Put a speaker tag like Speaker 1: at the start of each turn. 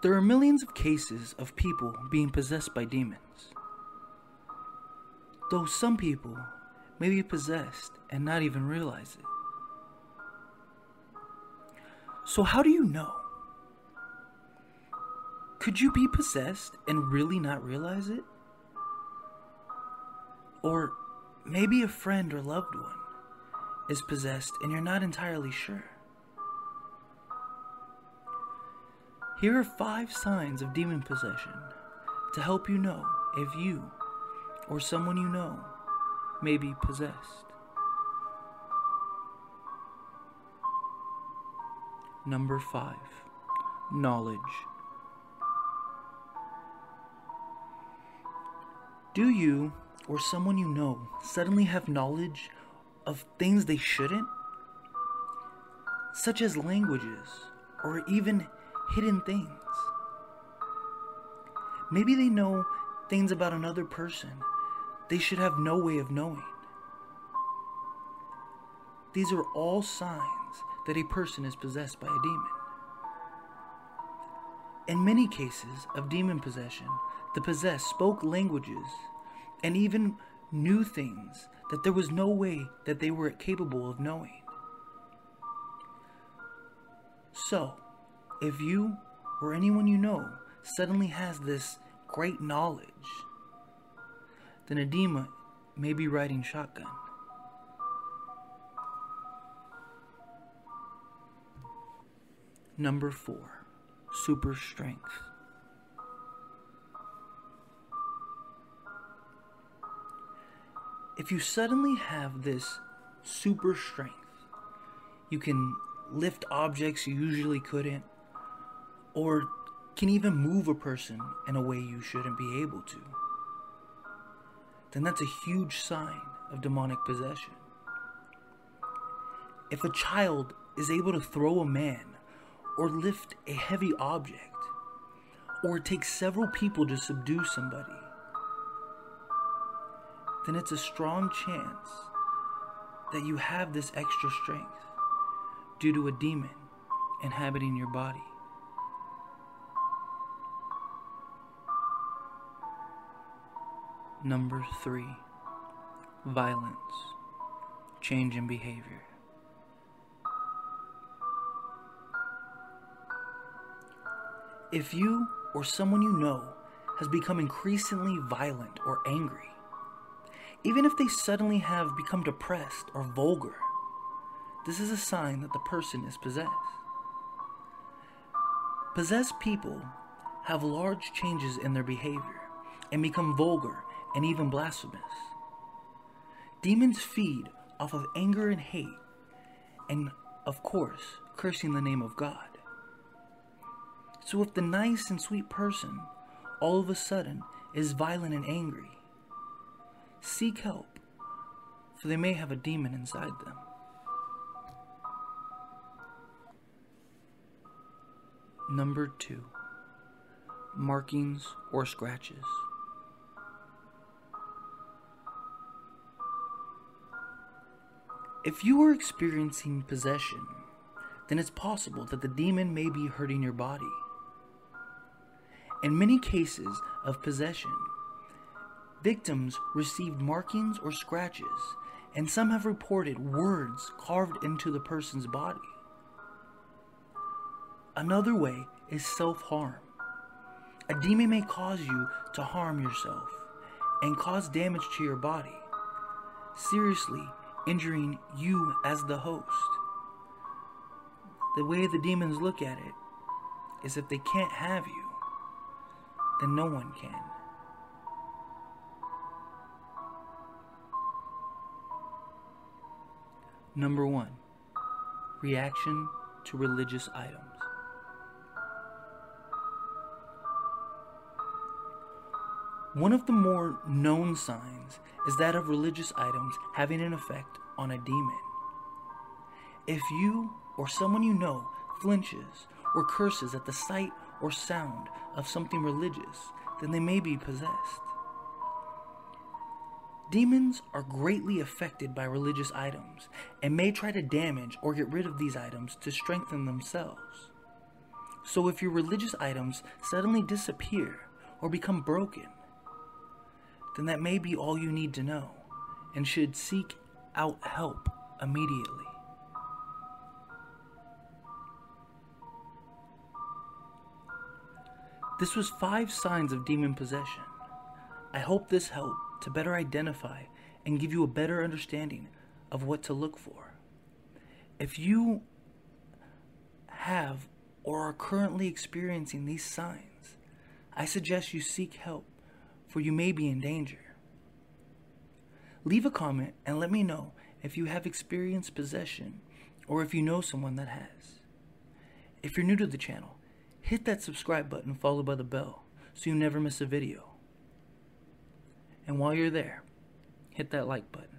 Speaker 1: There are millions of cases of people being possessed by demons. Though some people may be possessed and not even realize it. So, how do you know? Could you be possessed and really not realize it? Or maybe a friend or loved one is possessed and you're not entirely sure. Here are five signs of demon possession to help you know if you or someone you know may be possessed. Number five, knowledge. Do you or someone you know suddenly have knowledge of things they shouldn't? Such as languages or even hidden things. Maybe they know things about another person they should have no way of knowing. These are all signs that a person is possessed by a demon. In many cases of demon possession, the possessed spoke languages and even knew things that there was no way that they were capable of knowing. So, if you or anyone you know suddenly has this great knowledge, then a demon may be riding shotgun. Number four, super strength. If you suddenly have this super strength, you can lift objects you usually couldn't, or can even move a person in a way you shouldn't be able to, then that's a huge sign of demonic possession. If a child is able to throw a man or lift a heavy object, or it takes several people to subdue somebody, then it's a strong chance that you have this extra strength due to a demon inhabiting your body. Number three, violence, change in behavior. If you or someone you know has become increasingly violent or angry, even if they suddenly have become depressed or vulgar, this is a sign that the person is possessed. Possessed people have large changes in their behavior and become vulgar and even blasphemous. Demons feed off of anger and hate, and of course, cursing the name of God. So if the nice and sweet person all of a sudden is violent and angry, seek help, for they may have a demon inside them. Number two, markings or scratches. If you are experiencing possession, then it's possible that the demon may be hurting your body. In many cases of possession, victims received markings or scratches, and some have reported words carved into the person's body. Another way is self harm. A demon may cause you to harm yourself and cause damage to your body. Seriously, injuring you as the host. The way the demons look at it is if they can't have you, then no one can. Number one, reaction to religious items. One of the more known signs is that of religious items having an effect on a demon. If you or someone you know flinches or curses at the sight or sound of something religious, then they may be possessed. Demons are greatly affected by religious items and may try to damage or get rid of these items to strengthen themselves. So if your religious items suddenly disappear or become broken, then that may be all you need to know and should seek out help immediately. This was five signs of demon possession. I hope this helped to better identify and give you a better understanding of what to look for. If you have or are currently experiencing these signs, I suggest you seek help, for you may be in danger. Leave a comment and let me know if you have experienced possession or if you know someone that has. If you're new to the channel, hit that subscribe button followed by the bell so you never miss a video. And while you're there, hit that like button.